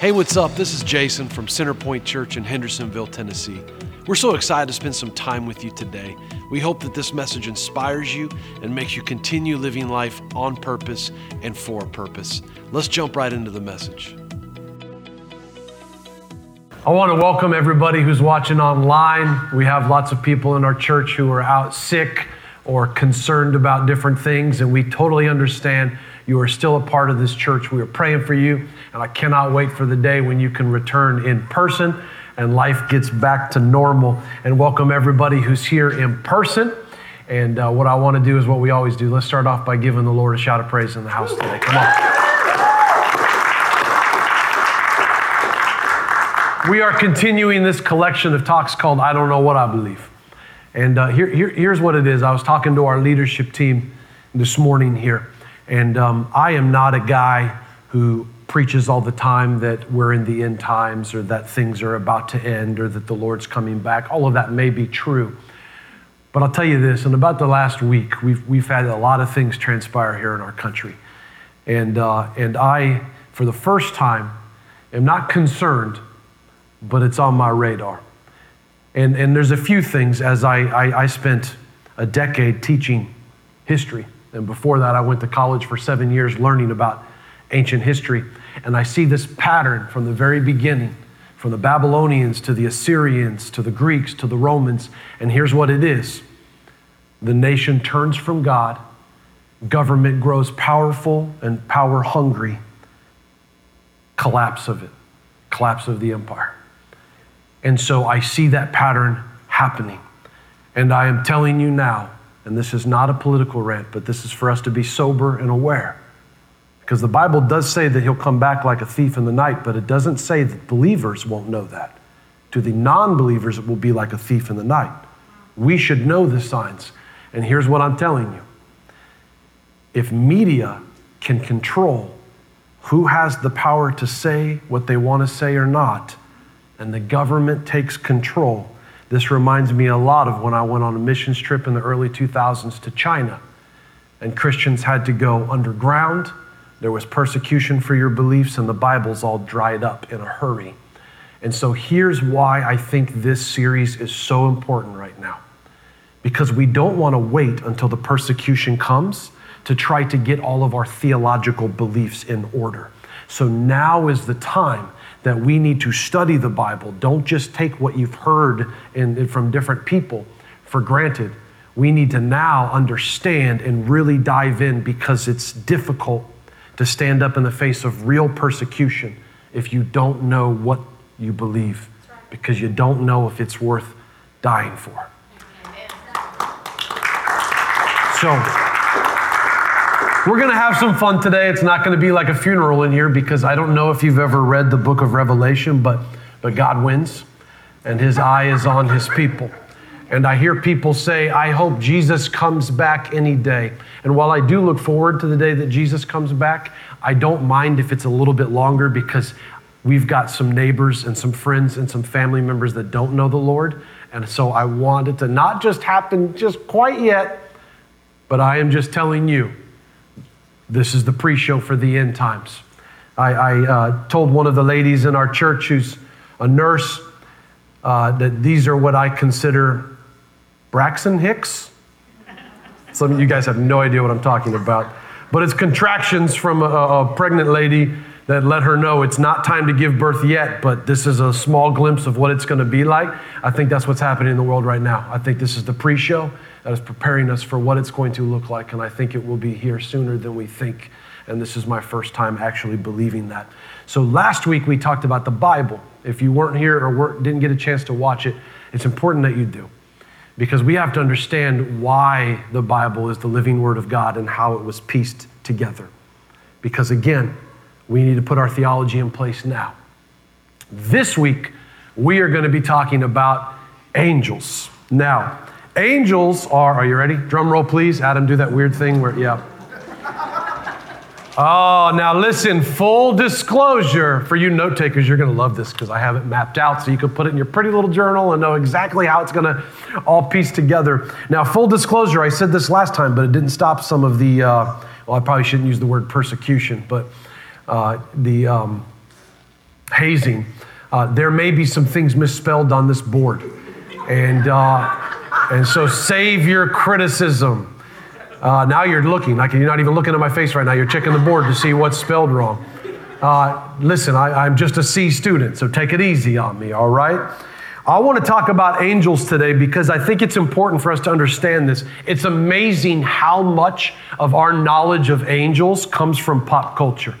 Hey, what's up? This is Jason from Centerpoint Church in Hendersonville, Tennessee. We're so excited to spend some time with you today. We hope that this message inspires you and makes you continue living life on purpose and for a purpose. Let's jump right into the message. I want to welcome everybody who's watching online. We have lots of people in our church who are out sick or concerned about different things, and we totally understand you are still a part of this church. We are praying for you, and I cannot wait for the day when you can return in person and life gets back to normal. And welcome everybody who's here in person. And uh, what I want to do is what we always do. Let's start off by giving the Lord a shout of praise in the house today. Come on. We are continuing this collection of talks called I Don't Know What I Believe. And uh, here, here, here's what it is. I was talking to our leadership team this morning here. And um, I am not a guy who preaches all the time that we're in the end times or that things are about to end or that the Lord's coming back. All of that may be true. But I'll tell you this in about the last week, we've, we've had a lot of things transpire here in our country. And, uh, and I, for the first time, am not concerned, but it's on my radar. And, and there's a few things as I, I, I spent a decade teaching history. And before that, I went to college for seven years learning about ancient history. And I see this pattern from the very beginning, from the Babylonians to the Assyrians to the Greeks to the Romans. And here's what it is the nation turns from God, government grows powerful and power hungry, collapse of it, collapse of the empire. And so I see that pattern happening. And I am telling you now, and this is not a political rant, but this is for us to be sober and aware. Because the Bible does say that he'll come back like a thief in the night, but it doesn't say that believers won't know that. To the non believers, it will be like a thief in the night. We should know the signs. And here's what I'm telling you if media can control who has the power to say what they want to say or not, and the government takes control, this reminds me a lot of when I went on a missions trip in the early 2000s to China. And Christians had to go underground. There was persecution for your beliefs, and the Bible's all dried up in a hurry. And so here's why I think this series is so important right now. Because we don't want to wait until the persecution comes to try to get all of our theological beliefs in order. So now is the time that we need to study the Bible. Don't just take what you've heard in, in, from different people for granted. We need to now understand and really dive in because it's difficult to stand up in the face of real persecution if you don't know what you believe, because you don't know if it's worth dying for. So, we're going to have some fun today. It's not going to be like a funeral in here because I don't know if you've ever read the book of Revelation, but, but God wins and his eye is on his people. And I hear people say, I hope Jesus comes back any day. And while I do look forward to the day that Jesus comes back, I don't mind if it's a little bit longer because we've got some neighbors and some friends and some family members that don't know the Lord. And so I want it to not just happen just quite yet, but I am just telling you this is the pre show for the end times. I, I uh, told one of the ladies in our church who's a nurse uh, that these are what I consider Braxton Hicks. Some of you guys have no idea what I'm talking about. But it's contractions from a, a pregnant lady that let her know it's not time to give birth yet, but this is a small glimpse of what it's going to be like. I think that's what's happening in the world right now. I think this is the pre show that is preparing us for what it's going to look like. And I think it will be here sooner than we think. And this is my first time actually believing that. So last week we talked about the Bible. If you weren't here or weren't, didn't get a chance to watch it, it's important that you do. Because we have to understand why the Bible is the living Word of God and how it was pieced together. Because again, we need to put our theology in place now. This week, we are going to be talking about angels. Now, Angels are, are you ready? Drum roll, please. Adam, do that weird thing where, yeah. Oh, now listen, full disclosure for you note takers, you're going to love this because I have it mapped out so you can put it in your pretty little journal and know exactly how it's going to all piece together. Now, full disclosure, I said this last time, but it didn't stop some of the, uh, well, I probably shouldn't use the word persecution, but uh, the um, hazing, uh, there may be some things misspelled on this board. And, uh, and so save your criticism. Uh, now you're looking, like you're not even looking at my face right now. You're checking the board to see what's spelled wrong. Uh, listen, I, I'm just a C student, so take it easy on me, all right? I want to talk about angels today because I think it's important for us to understand this. It's amazing how much of our knowledge of angels comes from pop culture.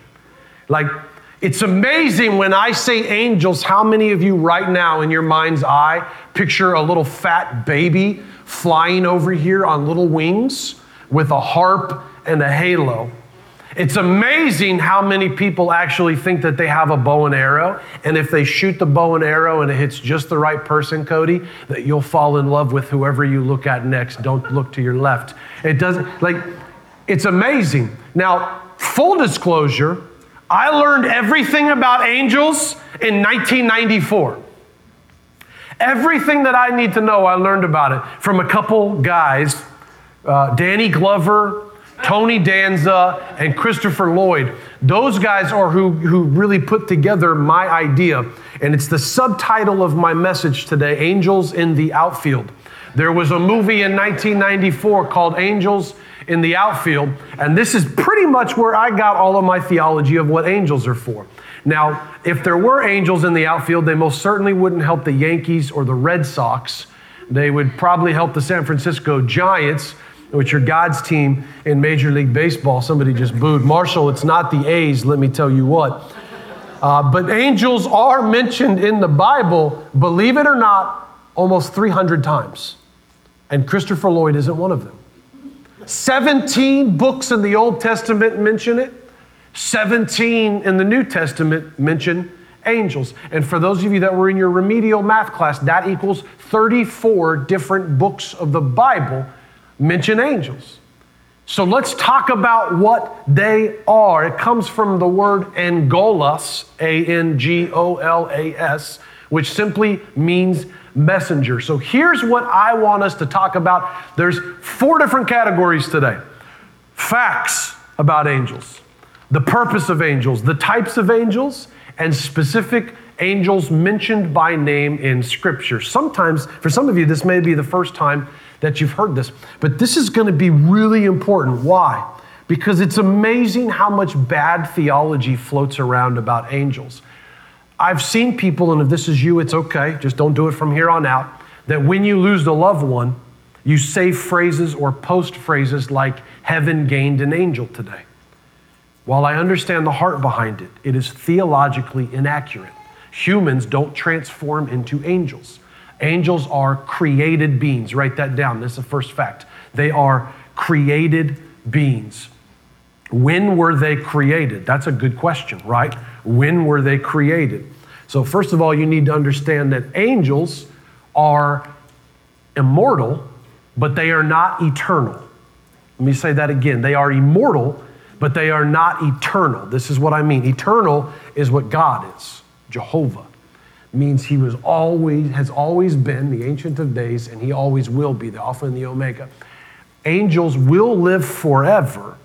Like, it's amazing when I say angels, how many of you right now in your mind's eye picture a little fat baby flying over here on little wings with a harp and a halo? It's amazing how many people actually think that they have a bow and arrow. And if they shoot the bow and arrow and it hits just the right person, Cody, that you'll fall in love with whoever you look at next. Don't look to your left. It doesn't, like, it's amazing. Now, full disclosure, I learned everything about angels in 1994. Everything that I need to know, I learned about it from a couple guys, uh, Danny Glover, Tony Danza, and Christopher Lloyd. Those guys are who, who really put together my idea. And it's the subtitle of my message today Angels in the Outfield. There was a movie in 1994 called Angels in the Outfield, and this is pretty much where I got all of my theology of what angels are for. Now, if there were angels in the outfield, they most certainly wouldn't help the Yankees or the Red Sox. They would probably help the San Francisco Giants which are God's team in Major League Baseball. Somebody just booed. Marshall, it's not the A's, let me tell you what. Uh, but angels are mentioned in the Bible, believe it or not, almost 300 times. And Christopher Lloyd isn't one of them. 17 books in the Old Testament mention it, 17 in the New Testament mention angels. And for those of you that were in your remedial math class, that equals 34 different books of the Bible mention angels. So let's talk about what they are. It comes from the word angolas, A N G O L A S, which simply means messenger. So here's what I want us to talk about. There's four different categories today facts about angels, the purpose of angels, the types of angels, and specific angels mentioned by name in Scripture. Sometimes, for some of you, this may be the first time that you've heard this. But this is going to be really important. Why? Because it's amazing how much bad theology floats around about angels. I've seen people, and if this is you, it's okay, just don't do it from here on out, that when you lose a loved one, you say phrases or post phrases like, Heaven gained an angel today. While I understand the heart behind it, it is theologically inaccurate. Humans don't transform into angels. Angels are created beings. Write that down. This is the first fact. They are created beings. When were they created? That's a good question, right? When were they created? So, first of all, you need to understand that angels are immortal, but they are not eternal. Let me say that again. They are immortal, but they are not eternal. This is what I mean. Eternal is what God is, Jehovah means he was always has always been the ancient of days and he always will be the alpha and the omega. Angels will live forever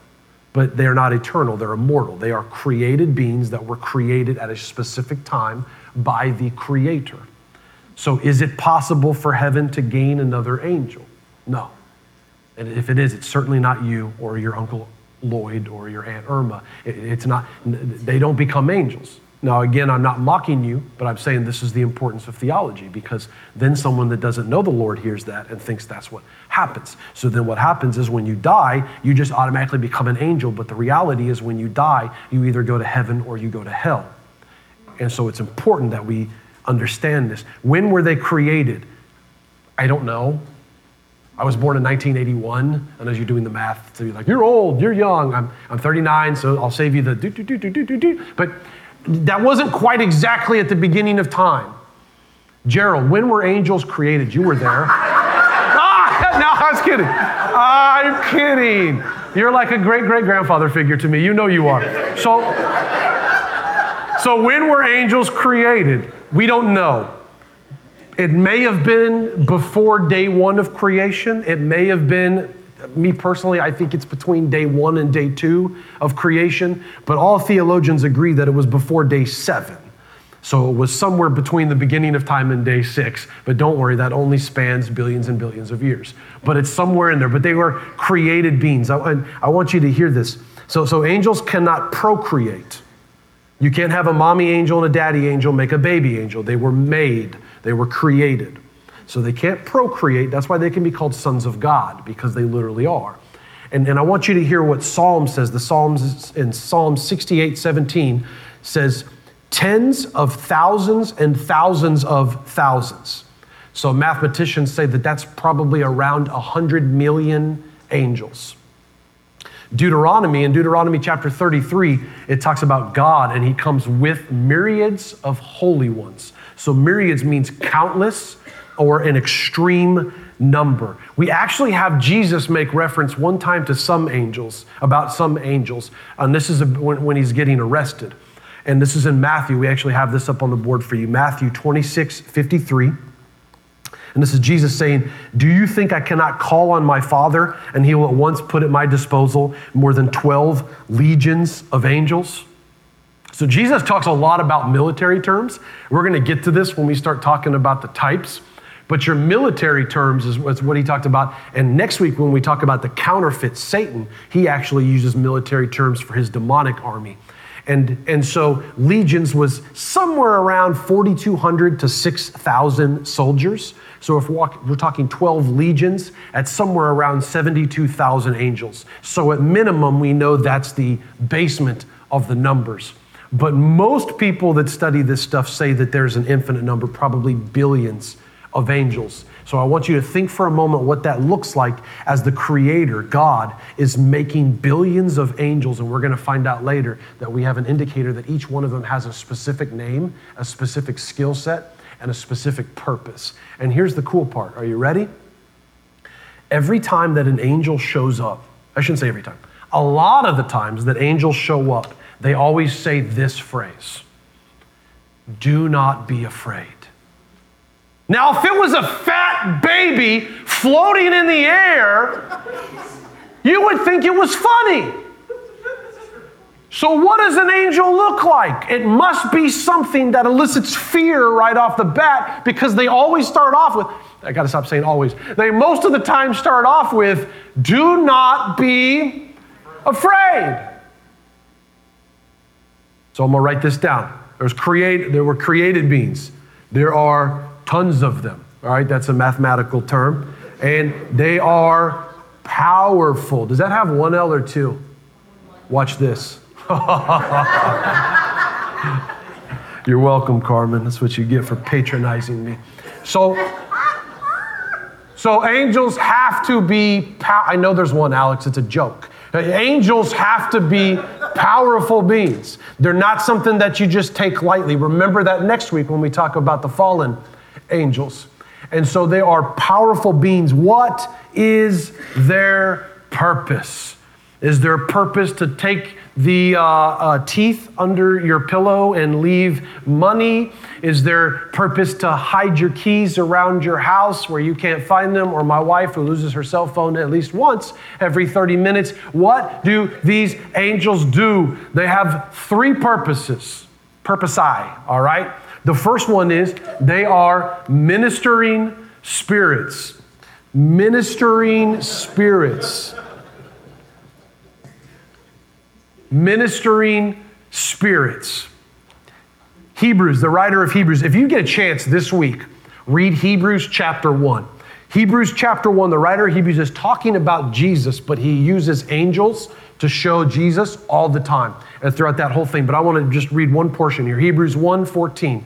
but they're not eternal they're immortal. They are created beings that were created at a specific time by the creator. So is it possible for heaven to gain another angel? No. And if it is it's certainly not you or your uncle lloyd or your aunt irma. It's not they don't become angels now, again, I'm not mocking you, but I'm saying this is the importance of theology because then someone that doesn't know the Lord hears that and thinks that's what happens. So then what happens is when you die, you just automatically become an angel, but the reality is when you die, you either go to heaven or you go to hell. And so it's important that we understand this. When were they created? I don't know. I was born in 1981, and as you're doing the math, so you're like, you're old, you're young. I'm, I'm 39, so I'll save you the do, do, do, do, do, do. But that wasn't quite exactly at the beginning of time. Gerald, when were angels created? You were there. ah, no, I was kidding. I'm kidding. You're like a great great grandfather figure to me. You know you are. So, so when were angels created? We don't know. It may have been before day one of creation. It may have been me personally, I think it's between day one and day two of creation, but all theologians agree that it was before day seven. So it was somewhere between the beginning of time and day six. But don't worry, that only spans billions and billions of years. But it's somewhere in there. But they were created beings. I, I want you to hear this. So, so angels cannot procreate. You can't have a mommy angel and a daddy angel make a baby angel. They were made, they were created. So they can't procreate. That's why they can be called sons of God, because they literally are. And, and I want you to hear what Psalm says. The Psalms in Psalm 68 17 says, tens of thousands and thousands of thousands. So mathematicians say that that's probably around 100 million angels. Deuteronomy, in Deuteronomy chapter 33, it talks about God and he comes with myriads of holy ones. So myriads means countless or an extreme number. We actually have Jesus make reference one time to some angels, about some angels, and this is when, he's getting arrested. And this is in Matthew. We actually have this up on the board for you. Matthew 26, 53. And this is Jesus saying, Do you think I cannot call on my Father and he will at once put at my disposal more than 12 legions of angels? So Jesus talks a lot about military terms. We're going to get to this when we start talking about the types. But your military terms is what he talked about. And next week, when we talk about the counterfeit Satan, he actually uses military terms for his demonic army. And, and so legions was somewhere around 4,200 to 6,000 soldiers. So if we're talking 12 legions, at somewhere around 72,000 angels. So at minimum, we know that's the basement of the numbers. But most people that study this stuff say that there's an infinite number, probably billions of angels. So I want you to think for a moment what that looks like as the Creator, God, is making billions of angels. And we're going to find out later that we have an indicator that each one of them has a specific name, a specific skill set, and a specific purpose. And here's the cool part are you ready? Every time that an angel shows up, I shouldn't say every time, a lot of the times that angels show up, they always say this phrase Do not be afraid. Now, if it was a fat baby floating in the air, you would think it was funny. So, what does an angel look like? It must be something that elicits fear right off the bat because they always start off with, I gotta stop saying always. They most of the time start off with, do not be afraid. So, I'm gonna write this down. There's create, there were created beings. There are tons of them. All right, that's a mathematical term. And they are powerful. Does that have one L or two? Watch this. You're welcome, Carmen. That's what you get for patronizing me. So, so angels have to be. I know there's one, Alex. It's a joke. Angels have to be powerful beings. They're not something that you just take lightly. Remember that next week when we talk about the fallen angels. And so they are powerful beings. What is their purpose? Is their purpose to take the uh, uh, teeth under your pillow and leave money? Is their purpose to hide your keys around your house where you can't find them? Or my wife who loses her cell phone at least once every 30 minutes? What do these angels do? They have three purposes. Purpose I, all right? The first one is they are ministering spirits. Ministering spirits. Ministering spirits. Hebrews, the writer of Hebrews, if you get a chance this week, read Hebrews chapter 1. Hebrews chapter 1, the writer of Hebrews is talking about Jesus, but he uses angels to show Jesus all the time and throughout that whole thing. But I want to just read one portion here Hebrews 1 14.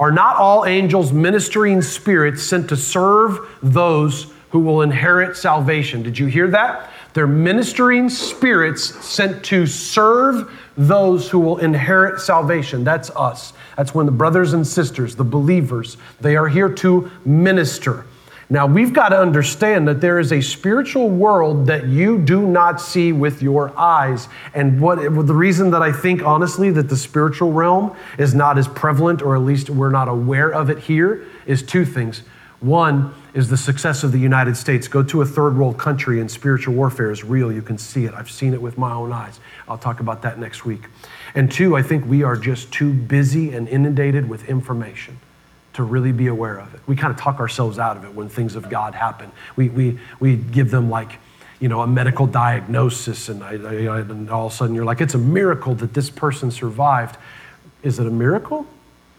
Are not all angels ministering spirits sent to serve those who will inherit salvation? Did you hear that? They're ministering spirits sent to serve those who will inherit salvation. That's us. That's when the brothers and sisters, the believers, they are here to minister. Now, we've got to understand that there is a spiritual world that you do not see with your eyes. And what the reason that I think, honestly, that the spiritual realm is not as prevalent, or at least we're not aware of it here, is two things. One is the success of the United States. Go to a third world country and spiritual warfare is real. You can see it. I've seen it with my own eyes. I'll talk about that next week. And two, I think we are just too busy and inundated with information to really be aware of it. We kind of talk ourselves out of it when things of God happen. We, we, we give them like, you know, a medical diagnosis, and, I, I, and all of a sudden you're like, it's a miracle that this person survived. Is it a miracle?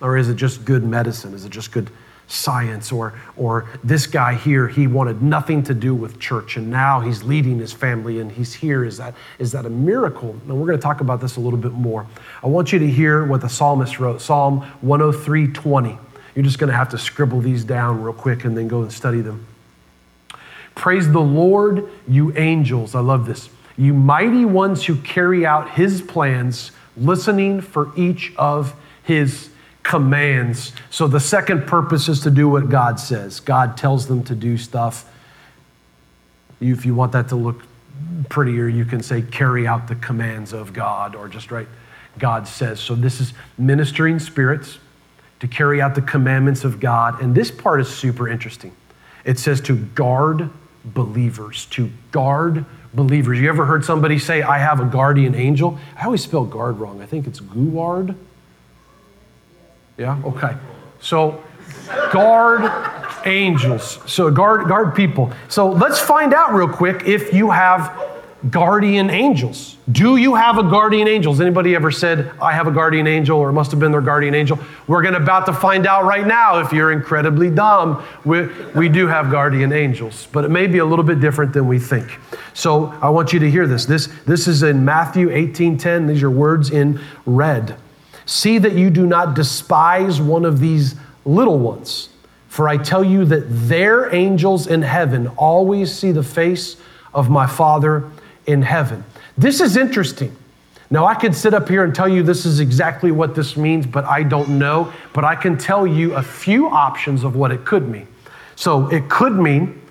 Or is it just good medicine? Is it just good science? Or, or this guy here, he wanted nothing to do with church, and now he's leading his family and he's here. Is that, is that a miracle? And we're going to talk about this a little bit more. I want you to hear what the psalmist wrote Psalm 103 20. You're just going to have to scribble these down real quick and then go and study them. Praise the Lord, you angels. I love this. You mighty ones who carry out his plans, listening for each of his commands. So the second purpose is to do what God says. God tells them to do stuff. If you want that to look prettier, you can say carry out the commands of God or just write God says. So this is ministering spirits to carry out the commandments of God. And this part is super interesting. It says to guard believers, to guard believers. You ever heard somebody say, I have a guardian angel? I always spell guard wrong. I think it's guard. Yeah? Okay. So guard angels. So guard guard people. So let's find out real quick if you have guardian angels. Do you have a guardian angel? Has anybody ever said, I have a guardian angel, or must have been their guardian angel? We're going to about to find out right now if you're incredibly dumb. We, we do have guardian angels, but it may be a little bit different than we think. So I want you to hear this. This, this is in Matthew 18 10. These are words in red. See that you do not despise one of these little ones, for I tell you that their angels in heaven always see the face of my Father in heaven. This is interesting. Now, I could sit up here and tell you this is exactly what this means, but I don't know. But I can tell you a few options of what it could mean. So, it could mean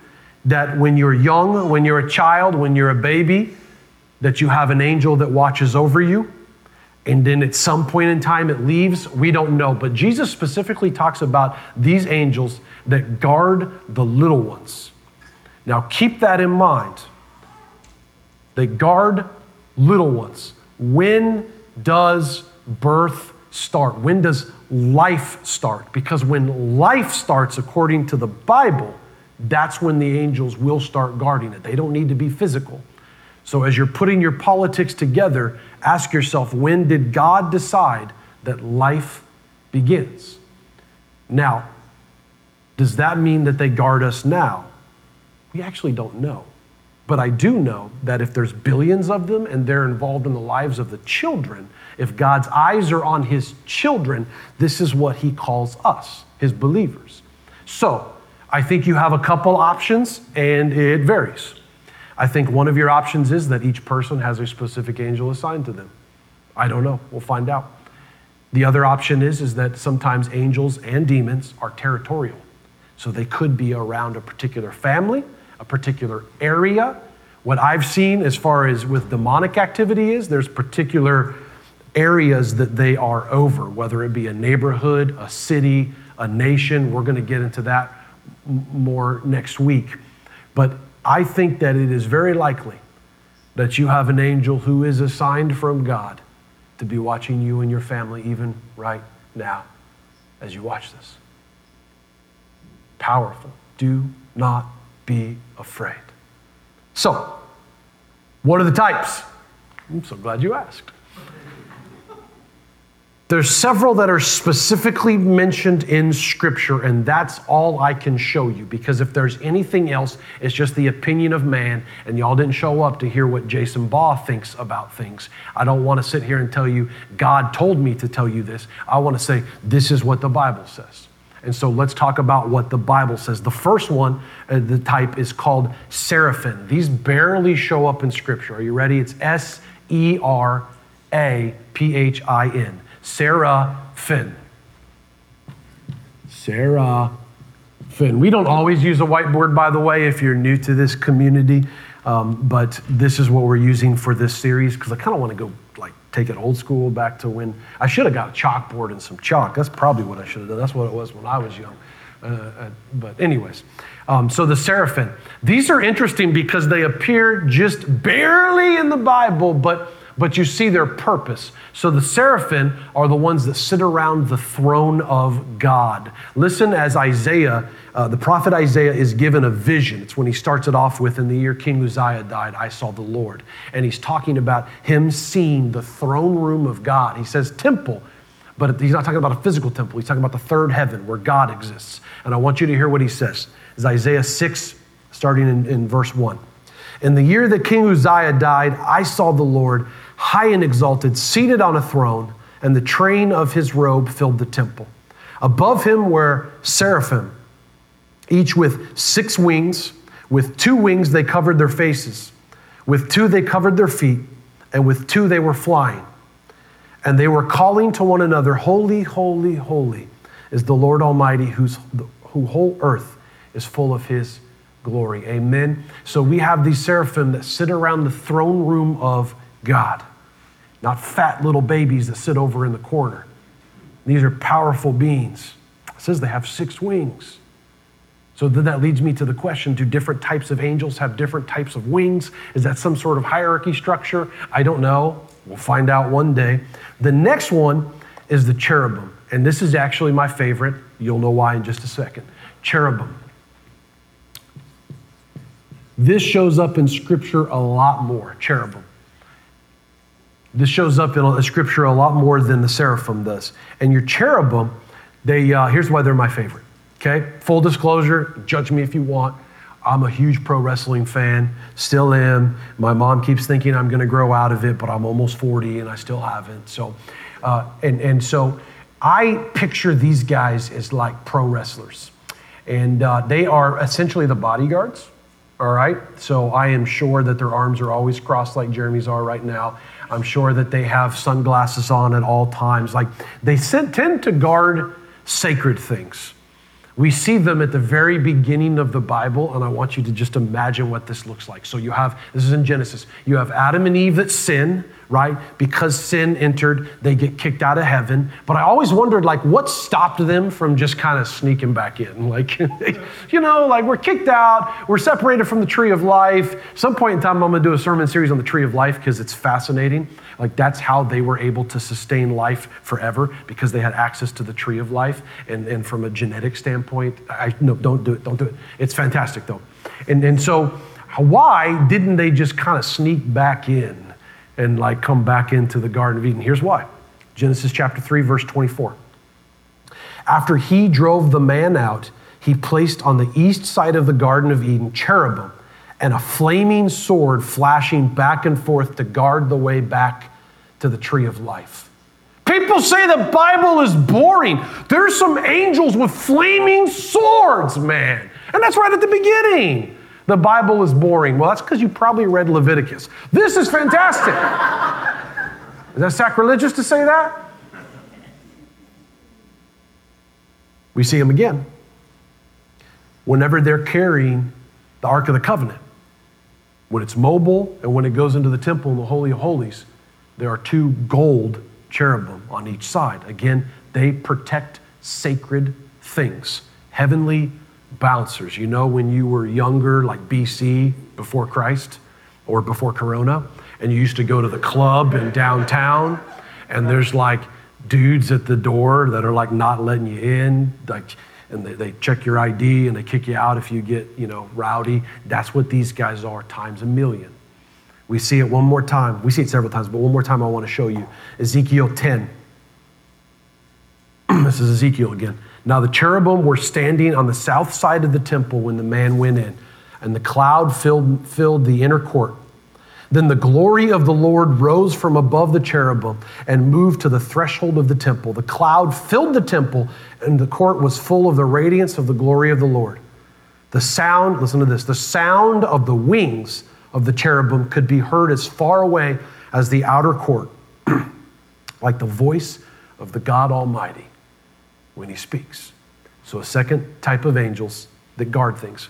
that when you're young, when you're a child, when you're a baby, that you have an angel that watches over you. And then at some point in time it leaves. We don't know. But Jesus specifically talks about these angels that guard the little ones. Now, keep that in mind they guard little ones. When does birth start? When does life start? Because when life starts, according to the Bible, that's when the angels will start guarding it. They don't need to be physical. So, as you're putting your politics together, ask yourself when did God decide that life begins? Now, does that mean that they guard us now? We actually don't know. But I do know that if there's billions of them and they're involved in the lives of the children, if God's eyes are on his children, this is what he calls us, his believers. So I think you have a couple options and it varies. I think one of your options is that each person has a specific angel assigned to them. I don't know. We'll find out. The other option is, is that sometimes angels and demons are territorial. So they could be around a particular family a particular area. What I've seen as far as with demonic activity is there's particular areas that they are over, whether it be a neighborhood, a city, a nation. We're going to get into that more next week. But I think that it is very likely that you have an angel who is assigned from God to be watching you and your family even right now as you watch this. Powerful. Do not be afraid. So, what are the types? I'm so glad you asked. There's several that are specifically mentioned in Scripture, and that's all I can show you because if there's anything else, it's just the opinion of man, and y'all didn't show up to hear what Jason Baugh thinks about things. I don't want to sit here and tell you, God told me to tell you this. I want to say, this is what the Bible says. And so let's talk about what the Bible says. The first one, uh, the type, is called seraphim. These barely show up in Scripture. Are you ready? It's S E R A P H I N. Seraphim. Seraphim. We don't always use a whiteboard, by the way, if you're new to this community. Um, but this is what we're using for this series because I kind of want to go take it old school back to when I should have got a chalkboard and some chalk. That's probably what I should have done. That's what it was when I was young. Uh, uh, but, anyways, um, so the seraphim. These are interesting because they appear just barely in the Bible, but but you see their purpose. So the seraphim are the ones that sit around the throne of God. Listen as Isaiah, uh, the prophet Isaiah, is given a vision. It's when he starts it off with, In the year King Uzziah died, I saw the Lord. And he's talking about him seeing the throne room of God. He says, Temple. But he's not talking about a physical temple. He's talking about the third heaven where God exists. And I want you to hear what he says. It's Isaiah 6, starting in, in verse 1. In the year that King Uzziah died, I saw the Lord high and exalted, seated on a throne, and the train of his robe filled the temple. Above him were seraphim, each with six wings. With two wings they covered their faces, with two they covered their feet, and with two they were flying. And they were calling to one another, Holy, holy, holy is the Lord Almighty, whose who whole earth is full of his glory. Amen. So we have these seraphim that sit around the throne room of God, not fat little babies that sit over in the corner. These are powerful beings. It says they have six wings. So then that leads me to the question do different types of angels have different types of wings? Is that some sort of hierarchy structure? I don't know. We'll find out one day. The next one is the cherubim. And this is actually my favorite. You'll know why in just a second. Cherubim. This shows up in Scripture a lot more, cherubim. This shows up in a Scripture a lot more than the seraphim does. And your cherubim, they uh, here's why they're my favorite. Okay, full disclosure, judge me if you want. I'm a huge pro wrestling fan, still am. My mom keeps thinking I'm going to grow out of it, but I'm almost 40 and I still haven't. So, uh, and and so I picture these guys as like pro wrestlers, and uh, they are essentially the bodyguards all right? So I am sure that their arms are always crossed like Jeremy's are right now. I'm sure that they have sunglasses on at all times. Like they tend to guard sacred things. We see them at the very beginning of the Bible, and I want you to just imagine what this looks like. So you have, this is in Genesis, you have Adam and Eve that sin, right? Because sin entered, they get kicked out of heaven. But I always wondered, like, what stopped them from just kind of sneaking back in? Like, you know, like we're kicked out, we're separated from the tree of life. Some point in time, I'm going to do a sermon series on the tree of life because it's fascinating. Like, that's how they were able to sustain life forever because they had access to the tree of life. And, and from a genetic standpoint, I no, don't do it, don't do it. It's fantastic, though. And, and so, why didn't they just kind of sneak back in? And like come back into the Garden of Eden. Here's why Genesis chapter 3, verse 24. After he drove the man out, he placed on the east side of the Garden of Eden cherubim and a flaming sword flashing back and forth to guard the way back to the tree of life. People say the Bible is boring. There's some angels with flaming swords, man. And that's right at the beginning the Bible is boring. Well, that's because you probably read Leviticus. This is fantastic. is that sacrilegious to say that? We see them again. Whenever they're carrying the Ark of the Covenant, when it's mobile and when it goes into the temple in the Holy of Holies, there are two gold cherubim on each side. Again, they protect sacred things, heavenly bouncers. You know, when you were younger, like BC, before Christ or before Corona, and you used to go to the club in downtown, and there's like dudes at the door that are like not letting you in, like, and they, they check your ID and they kick you out if you get, you know, rowdy. That's what these guys are times a million. We see it one more time. We see it several times, but one more time I want to show you. Ezekiel 10. this is Ezekiel again. Now the cherubim were standing on the south side of the temple when the man went in, and the cloud filled, filled the inner court. Then the glory of the Lord rose from above the cherubim and moved to the threshold of the temple. The cloud filled the temple, and the court was full of the radiance of the glory of the Lord. The sound, listen to this, the sound of the wings of the cherubim could be heard as far away as the outer court, like the voice of the God Almighty when he speaks. So, a second type of angels that guard things.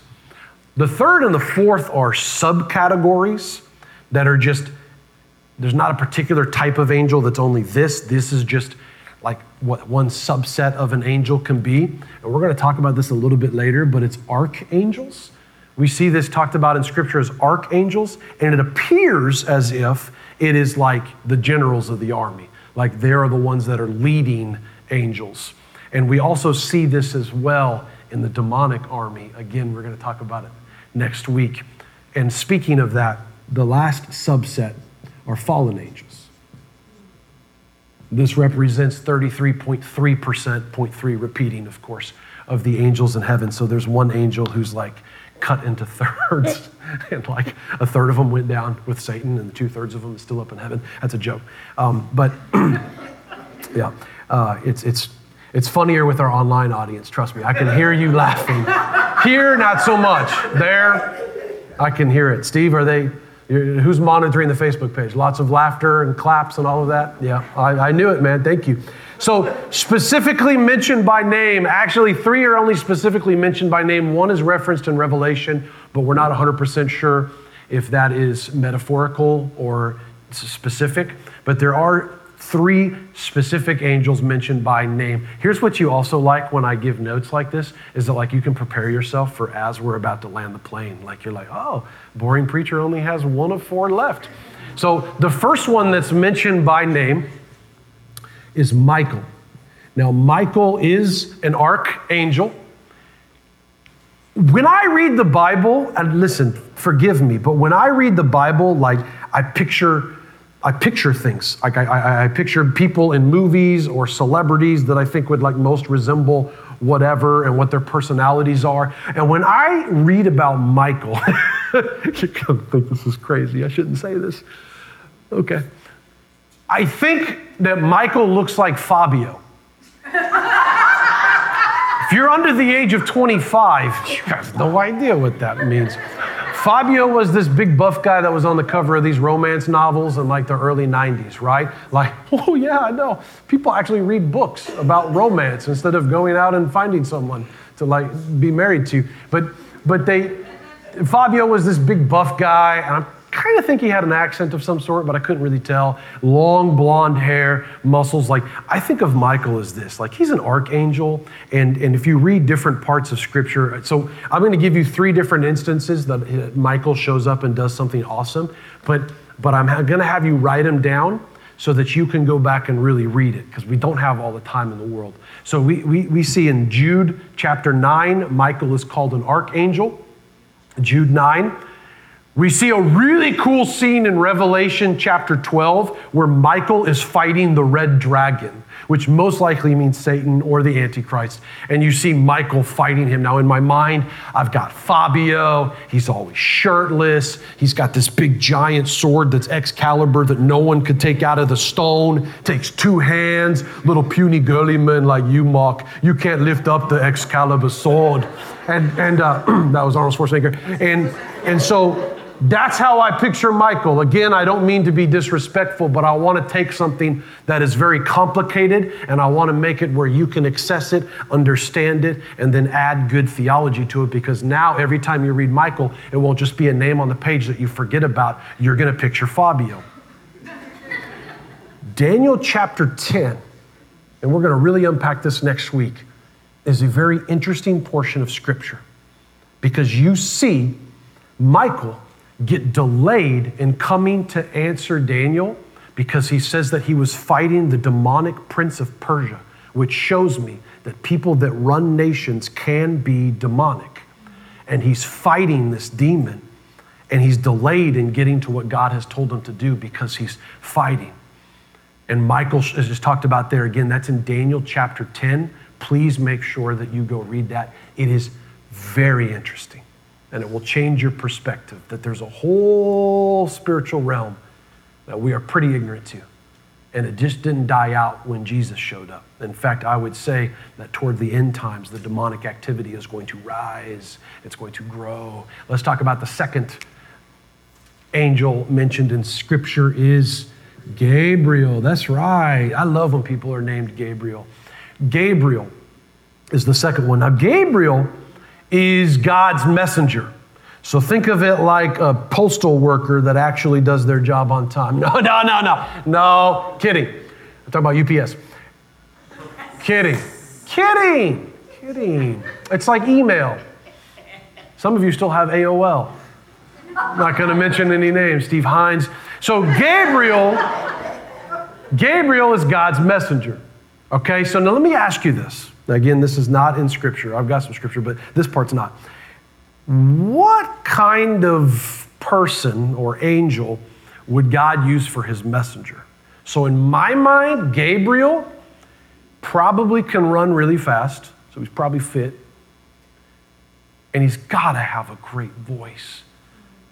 The third and the fourth are subcategories that are just, there's not a particular type of angel that's only this. This is just like what one subset of an angel can be. And we're going to talk about this a little bit later, but it's archangels. We see this talked about in Scripture as archangels, and it appears as if it is like the generals of the army. Like they are the ones that are leading angels. And we also see this as well in the demonic army. Again, we're going to talk about it next week. And speaking of that, the last subset are fallen angels. This represents 33.3%, 0.3 repeating, of course, of the angels in heaven. So there's one angel who's like cut into thirds, and like a third of them went down with Satan, and two thirds of them is still up in heaven. That's a joke. Um, but yeah, uh, it's, it's, it's funnier with our online audience, trust me. I can hear you laughing. Here, not so much. There, I can hear it. Steve, are they, who's monitoring the Facebook page? Lots of laughter and claps and all of that? Yeah, I, I knew it, man. Thank you. So, specifically mentioned by name, actually, three are only specifically mentioned by name. One is referenced in Revelation, but we're not 100% sure if that is metaphorical or specific. But there are three specific angels mentioned by name. Here's what you also like when I give notes like this is that like you can prepare yourself for as we're about to land the plane. Like you're like, "Oh, boring preacher only has one of four left." So the first one that's mentioned by name is Michael. Now Michael is an archangel. When I read the Bible, and listen, forgive me, but when I read the Bible, like I picture I picture things. Like I, I, I, picture people in movies or celebrities that I think would like most resemble whatever and what their personalities are. And when I read about Michael, you're gonna think this is crazy. I shouldn't say this. Okay. I think that Michael looks like Fabio. if you're under the age of 25, you have no idea what that means. Fabio was this big buff guy that was on the cover of these romance novels in like the early 90s, right? Like, oh yeah, I know. People actually read books about romance instead of going out and finding someone to like be married to. But but they Fabio was this big buff guy, kind of think he had an accent of some sort, but I couldn't really tell. Long blonde hair, muscles. Like, I think of Michael as this. Like, he's an archangel. And, and if you read different parts of scripture, so I'm going to give you three different instances that uh, Michael shows up and does something awesome. But, but I'm going to have you write them down so that you can go back and really read it because we don't have all the time in the world. So we, we, we see in Jude chapter 9, Michael is called an archangel. Jude 9. We see a really cool scene in Revelation chapter 12 where Michael is fighting the red dragon, which most likely means Satan or the Antichrist. And you see Michael fighting him. Now, in my mind, I've got Fabio. He's always shirtless. He's got this big giant sword that's Excalibur that no one could take out of the stone. Takes two hands. Little puny girly men like you, Mark. You can't lift up the Excalibur sword. And, and uh, that was Arnold Schwarzenegger. And, and so that's how I picture Michael. Again, I don't mean to be disrespectful, but I want to take something that is very complicated and I want to make it where you can access it, understand it, and then add good theology to it because now every time you read Michael, it won't just be a name on the page that you forget about. You're going to picture Fabio. Daniel chapter 10, and we're going to really unpack this next week, is a very interesting portion of Scripture because you see Michael get delayed in coming to answer Daniel because he says that he was fighting the demonic prince of Persia, which shows me that people that run nations can be demonic. And he's fighting this demon, and he's delayed in getting to what God has told him to do because he's fighting. And Michael is just talked about there again. That's in Daniel chapter 10. Please make sure that you go read that. It is very interesting and it will change your perspective that there's a whole spiritual realm that we are pretty ignorant to. And it just didn't die out when Jesus showed up. In fact, I would say that toward the end times, the demonic activity is going to rise, it's going to grow. Let's talk about the second angel mentioned in Scripture is Gabriel. That's right. I love when people are named Gabriel. Gabriel is the second one. Now, Gabriel is God's messenger. So think of it like a postal worker that actually does their job on time. No, no, no, no. No, kidding. I'm talking about UPS. kidding. Kidding. Kidding. It's like email. Some of you still have AOL. I'm not going to mention any names. Steve Hines. So Gabriel, Gabriel is God's messenger. Okay, so now let me ask you this. Again, this is not in scripture. I've got some scripture, but this part's not. What kind of person or angel would God use for his messenger? So, in my mind, Gabriel probably can run really fast, so he's probably fit. And he's got to have a great voice.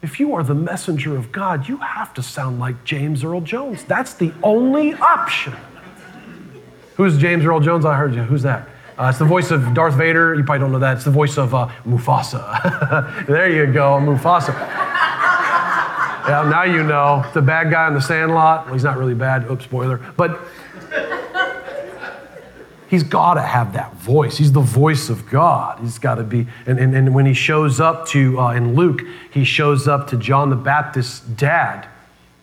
If you are the messenger of God, you have to sound like James Earl Jones. That's the only option. Who's James Earl Jones? I heard you. Who's that? Uh, it's the voice of Darth Vader. You probably don't know that. It's the voice of uh, Mufasa. there you go, Mufasa. yeah, now you know. The bad guy in the sandlot. Well, he's not really bad. Oops, spoiler. But he's got to have that voice. He's the voice of God. He's got to be. And, and, and when he shows up to, uh, in Luke, he shows up to John the Baptist's dad.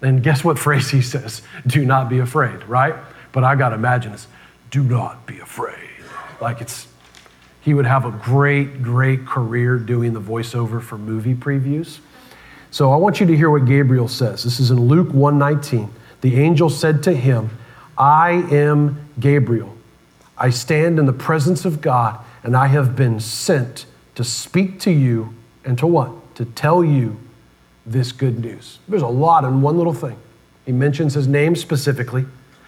And guess what phrase he says? Do not be afraid, right? But I got to imagine this do not be afraid. Like it's, he would have a great, great career doing the voiceover for movie previews. So I want you to hear what Gabriel says. This is in Luke 119. The angel said to him, I am Gabriel. I stand in the presence of God, and I have been sent to speak to you and to what? To tell you this good news. There's a lot in one little thing. He mentions his name specifically,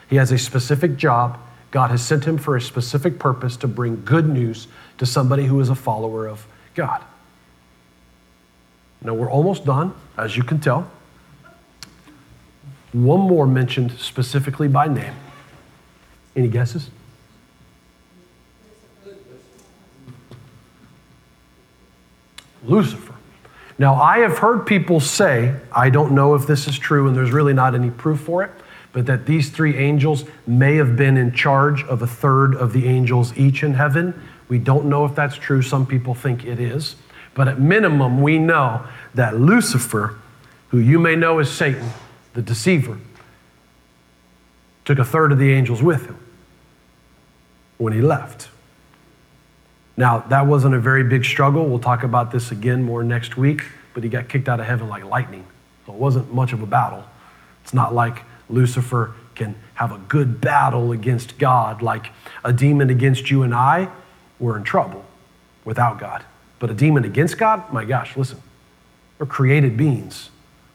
he has a specific job, God has sent him for a specific purpose to bring good news to somebody who is a follower of God. Now, we're almost done, as you can tell. One more mentioned specifically by name. Any guesses? Lucifer. Now, I have heard people say, I don't know if this is true, and there's really not any proof for it, but that these three angels may have been in charge of a third of the angels each in heaven. We don't know if that's true. Some people think it is. But at minimum, we know that Lucifer, who you may know as Satan, the deceiver, took a third of the angels with him when he left. Now, that wasn't a very big struggle. We'll talk about this again more next week, but he got kicked out of heaven like lightning. So it wasn't much of a battle. It's not like Lucifer can have a good battle against God, like a demon against you and I, we're in trouble without God. But a demon against God, my gosh, listen, they're created beings.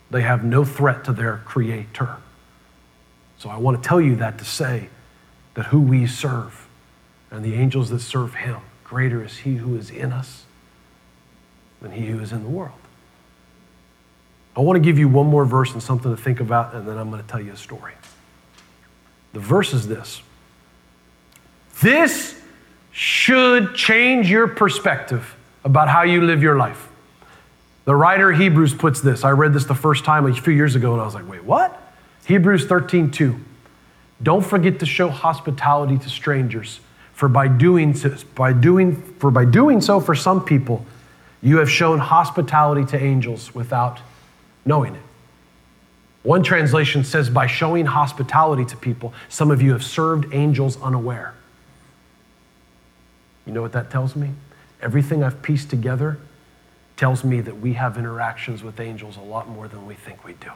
They have no threat to their creator. So I want to tell you that to say that who we serve and the angels that serve him, greater is he who is in us than he who is in the world. I want to give you one more verse and something to think about, and then I'm going to tell you a story. The verse is this This should change your perspective about how you live your life. The writer Hebrews puts this. I read this the first time a few years ago, and I was like, wait, what? Hebrews 13, 2. Don't forget to show hospitality to strangers, for by doing so, by doing, for by doing so for some people, you have shown hospitality to angels without knowing it. One translation says, by showing hospitality to people, some of you have served angels unaware. You know what that tells me? Everything I've pieced together tells me that we have interactions with angels a lot more than we think we do.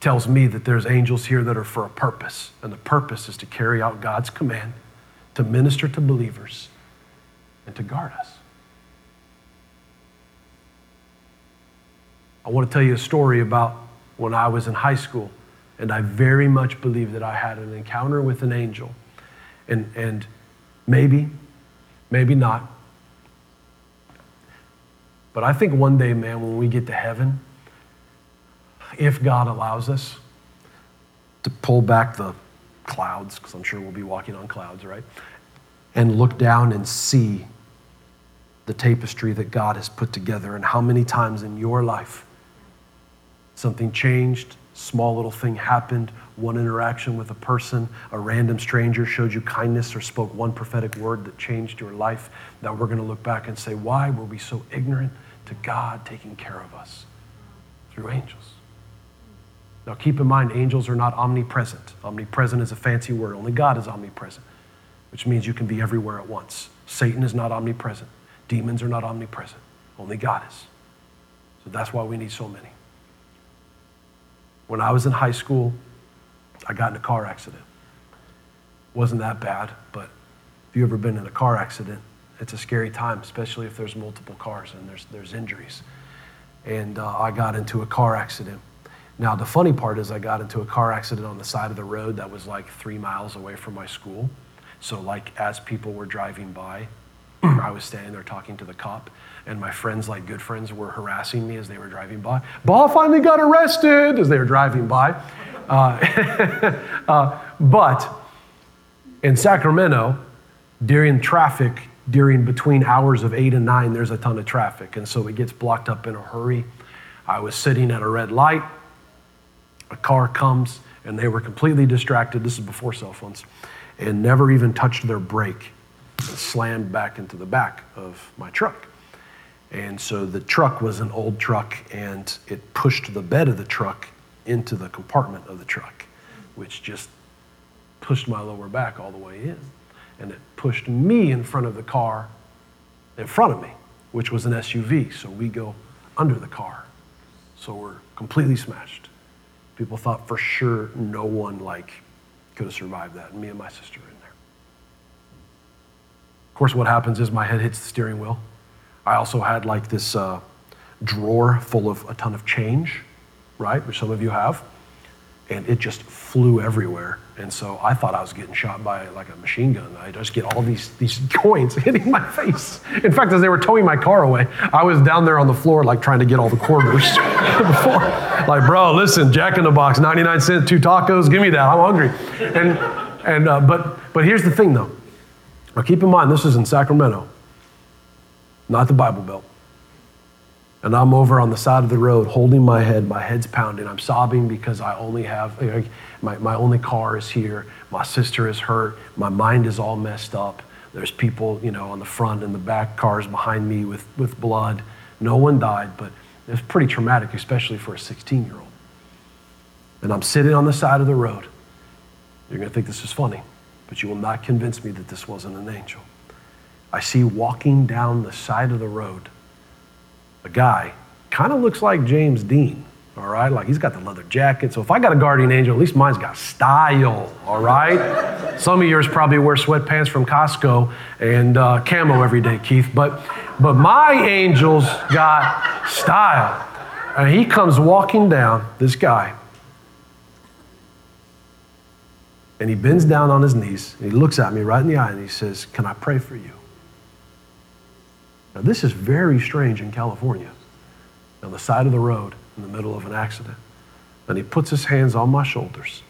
Tells me that there's angels here that are for a purpose, and the purpose is to carry out God's command, to minister to believers, and to guard us. I want to tell you a story about when I was in high school, and I very much believe that I had an encounter with an angel. And, and maybe, maybe not. But I think one day, man, when we get to heaven, if God allows us to pull back the clouds, because I'm sure we'll be walking on clouds, right? And look down and see the tapestry that God has put together and how many times in your life Something changed, small little thing happened, one interaction with a person, a random stranger showed you kindness or spoke one prophetic word that changed your life. That we're going to look back and say, why were we so ignorant to God taking care of us through angels? Now, keep in mind, angels are not omnipresent. Omnipresent is a fancy word. Only God is omnipresent, which means you can be everywhere at once. Satan is not omnipresent. Demons are not omnipresent. Only God is. So that's why we need so many. When I was in high school, I got in a car accident. Wasn't that bad, but if you've ever been in a car accident, it's a scary time, especially if there's multiple cars and there's, there's injuries. And uh, I got into a car accident. Now, the funny part is, I got into a car accident on the side of the road that was like three miles away from my school. So, like, as people were driving by, I was standing there talking to the cop, and my friends, like good friends, were harassing me as they were driving by. Ball finally got arrested as they were driving by. Uh, uh, but in Sacramento, during traffic, during between hours of eight and nine, there's a ton of traffic, and so it gets blocked up in a hurry. I was sitting at a red light. A car comes, and they were completely distracted. This is before cell phones, and never even touched their brake and slammed back into the back of my truck. And so the truck was an old truck, and it pushed the bed of the truck into the compartment of the truck, which just pushed my lower back all the way in. And it pushed me in front of the car in front of me, which was an SUV. So we go under the car. So we're completely smashed. People thought for sure no one like could have survived that. Me and my sister in there. Of course, what happens is my head hits the steering wheel. I also had like this uh, drawer full of a ton of change, right, which some of you have, and it just flew everywhere. And so I thought I was getting shot by like a machine gun. I just get all these, these coins hitting my face. In fact, as they were towing my car away, I was down there on the floor like trying to get all the quarters before. Like, bro, listen, Jack in the Box, 99 cent, two tacos, give me that. I'm hungry. And, and uh, but, but here's the thing though. Now keep in mind, this is in Sacramento not the Bible Belt. And I'm over on the side of the road holding my head, my head's pounding. I'm sobbing because I only have, my, my only car is here. My sister is hurt. My mind is all messed up. There's people, you know, on the front and the back cars behind me with, with blood. No one died, but it's pretty traumatic, especially for a 16 year old. And I'm sitting on the side of the road. You're going to think this is funny, but you will not convince me that this wasn't an angel. I see walking down the side of the road a guy, kind of looks like James Dean, all right? Like he's got the leather jacket. So if I got a guardian angel, at least mine's got style, all right? Some of yours probably wear sweatpants from Costco and uh, camo every day, Keith. But, but my angel's got style. And he comes walking down, this guy, and he bends down on his knees and he looks at me right in the eye and he says, Can I pray for you? Now, this is very strange in California, on the side of the road in the middle of an accident. And he puts his hands on my shoulders.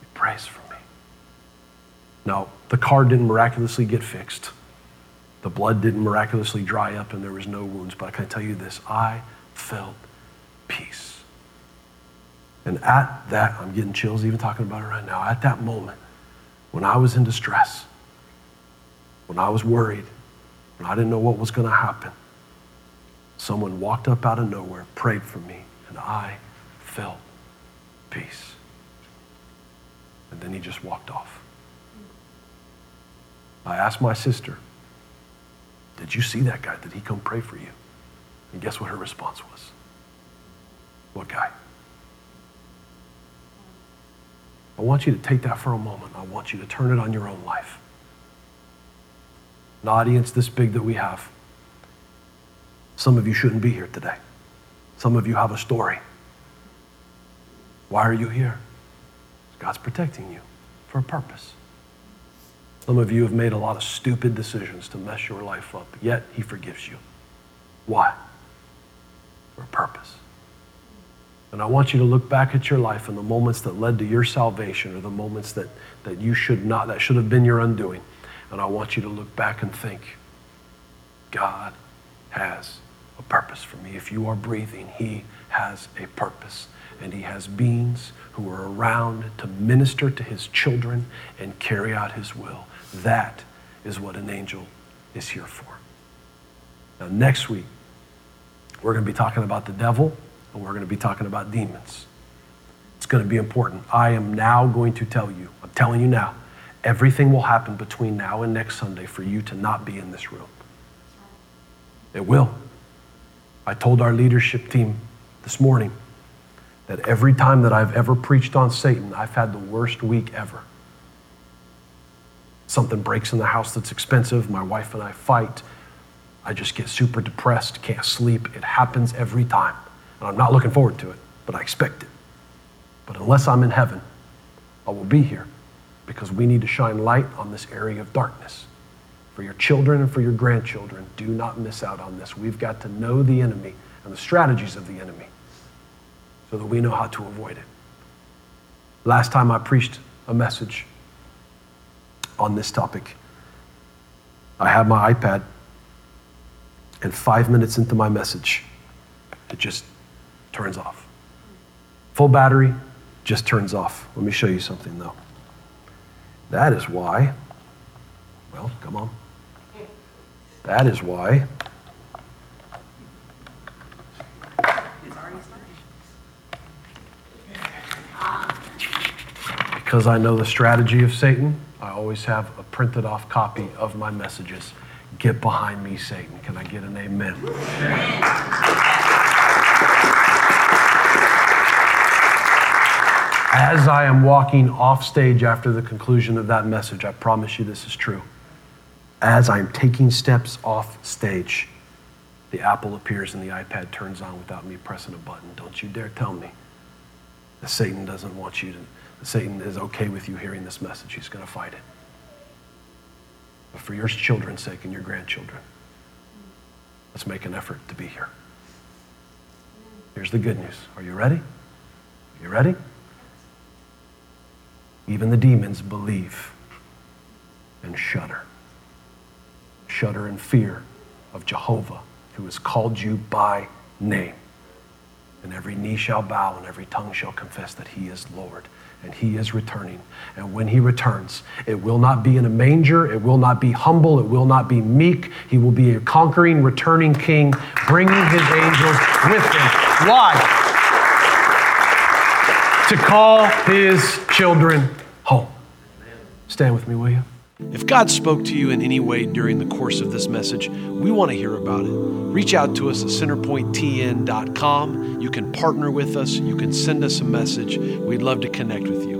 He prays for me. Now, the car didn't miraculously get fixed. The blood didn't miraculously dry up and there was no wounds. But I can tell you this I felt peace. And at that, I'm getting chills even talking about it right now. At that moment, when I was in distress, when I was worried, I didn't know what was going to happen. Someone walked up out of nowhere, prayed for me, and I felt peace. And then he just walked off. I asked my sister, Did you see that guy? Did he come pray for you? And guess what her response was? What guy? I want you to take that for a moment. I want you to turn it on your own life an audience this big that we have. Some of you shouldn't be here today. Some of you have a story. Why are you here? God's protecting you for a purpose. Some of you have made a lot of stupid decisions to mess your life up, yet He forgives you. Why? For a purpose. And I want you to look back at your life and the moments that led to your salvation or the moments that, that you should not, that should have been your undoing. And I want you to look back and think God has a purpose for me. If you are breathing, He has a purpose. And He has beings who are around to minister to His children and carry out His will. That is what an angel is here for. Now, next week, we're going to be talking about the devil and we're going to be talking about demons. It's going to be important. I am now going to tell you, I'm telling you now, Everything will happen between now and next Sunday for you to not be in this room. It will. I told our leadership team this morning that every time that I've ever preached on Satan, I've had the worst week ever. Something breaks in the house that's expensive, my wife and I fight. I just get super depressed, can't sleep. It happens every time. And I'm not looking forward to it, but I expect it. But unless I'm in heaven, I will be here because we need to shine light on this area of darkness. For your children and for your grandchildren, do not miss out on this. We've got to know the enemy and the strategies of the enemy so that we know how to avoid it. Last time I preached a message on this topic, I had my iPad, and five minutes into my message, it just turns off. Full battery, just turns off. Let me show you something though. That is why, well, come on. That is why because I know the strategy of Satan, I always have a printed off copy of my messages. Get behind me, Satan. Can I get an amen? As I am walking off stage after the conclusion of that message, I promise you this is true. As I'm taking steps off stage, the Apple appears and the iPad turns on without me pressing a button. Don't you dare tell me that Satan doesn't want you to, Satan is okay with you hearing this message. He's going to fight it. But for your children's sake and your grandchildren, let's make an effort to be here. Here's the good news. Are you ready? Are you ready? Even the demons believe and shudder. Shudder in fear of Jehovah, who has called you by name. And every knee shall bow and every tongue shall confess that he is Lord and he is returning. And when he returns, it will not be in a manger, it will not be humble, it will not be meek. He will be a conquering, returning king, bringing his angels with him. Why? To call his children home. Stand with me, will you? If God spoke to you in any way during the course of this message, we want to hear about it. Reach out to us at centerpointtn.com. You can partner with us, you can send us a message. We'd love to connect with you.